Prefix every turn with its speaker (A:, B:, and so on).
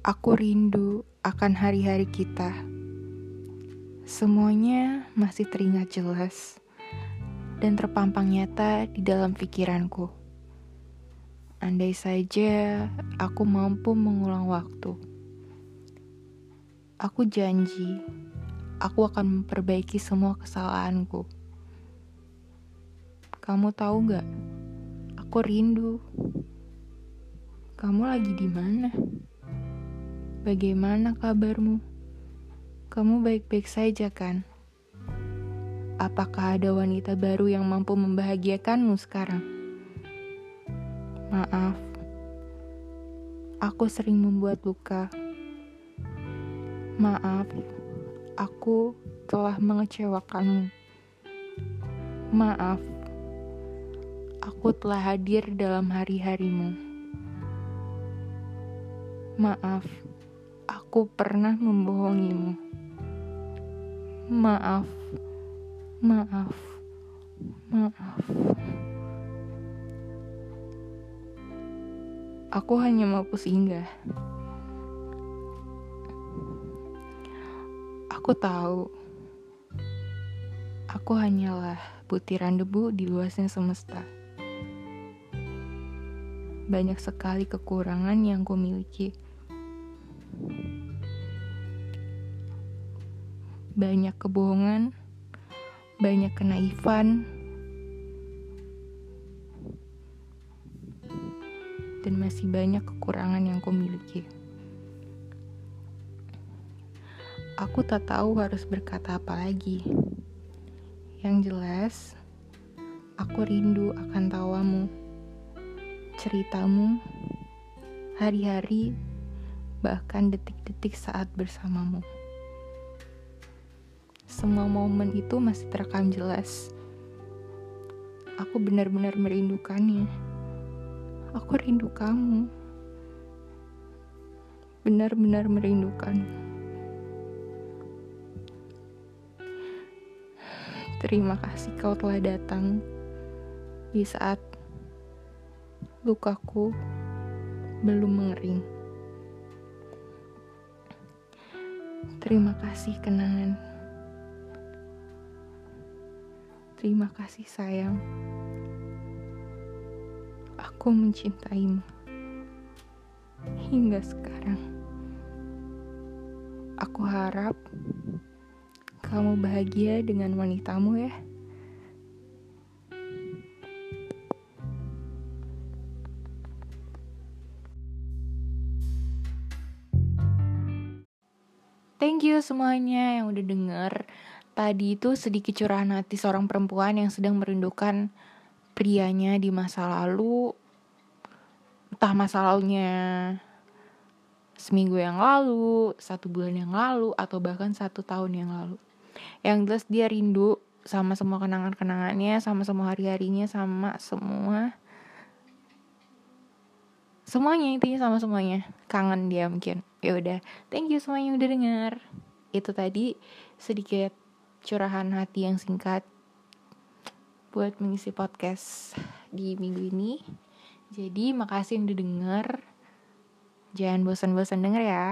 A: Aku rindu akan hari-hari kita. Semuanya masih teringat jelas dan terpampang nyata di dalam pikiranku. Andai saja aku mampu mengulang waktu. Aku janji, aku akan memperbaiki semua kesalahanku. Kamu tahu gak? Aku rindu. Kamu lagi di mana? Bagaimana kabarmu? Kamu baik-baik saja kan? Apakah ada wanita baru yang mampu membahagiakanmu sekarang? Maaf, aku sering membuat luka. Maaf, aku telah mengecewakanmu. Maaf, aku telah hadir dalam hari-harimu. Maaf aku pernah membohongimu. Maaf, maaf, maaf. Aku hanya mau singgah. Aku tahu, aku hanyalah butiran debu di luasnya semesta. Banyak sekali kekurangan yang kumiliki. miliki banyak kebohongan, banyak kenaifan, dan masih banyak kekurangan yang ku miliki. Aku tak tahu harus berkata apa lagi. Yang jelas, aku rindu akan tawamu, ceritamu, hari-hari, bahkan detik-detik saat bersamamu semua momen itu masih terekam jelas. Aku benar-benar merindukannya. Aku rindu kamu. Benar-benar merindukan. Terima kasih kau telah datang di saat lukaku belum mengering. Terima kasih kenangan. Terima kasih sayang. Aku mencintaimu. Hingga sekarang. Aku harap kamu bahagia dengan wanitamu ya. Thank you semuanya yang udah denger Tadi itu sedikit curahan hati seorang perempuan yang sedang merindukan prianya di masa lalu. Entah masa lalunya seminggu yang lalu, satu bulan yang lalu, atau bahkan satu tahun yang lalu. Yang jelas dia rindu sama semua kenangan-kenangannya, sama semua hari-harinya, sama semua semuanya intinya sama semuanya kangen dia mungkin ya udah thank you semuanya udah dengar itu tadi sedikit curahan hati yang singkat buat mengisi podcast di minggu ini. Jadi makasih udah denger. Jangan bosan-bosan denger ya.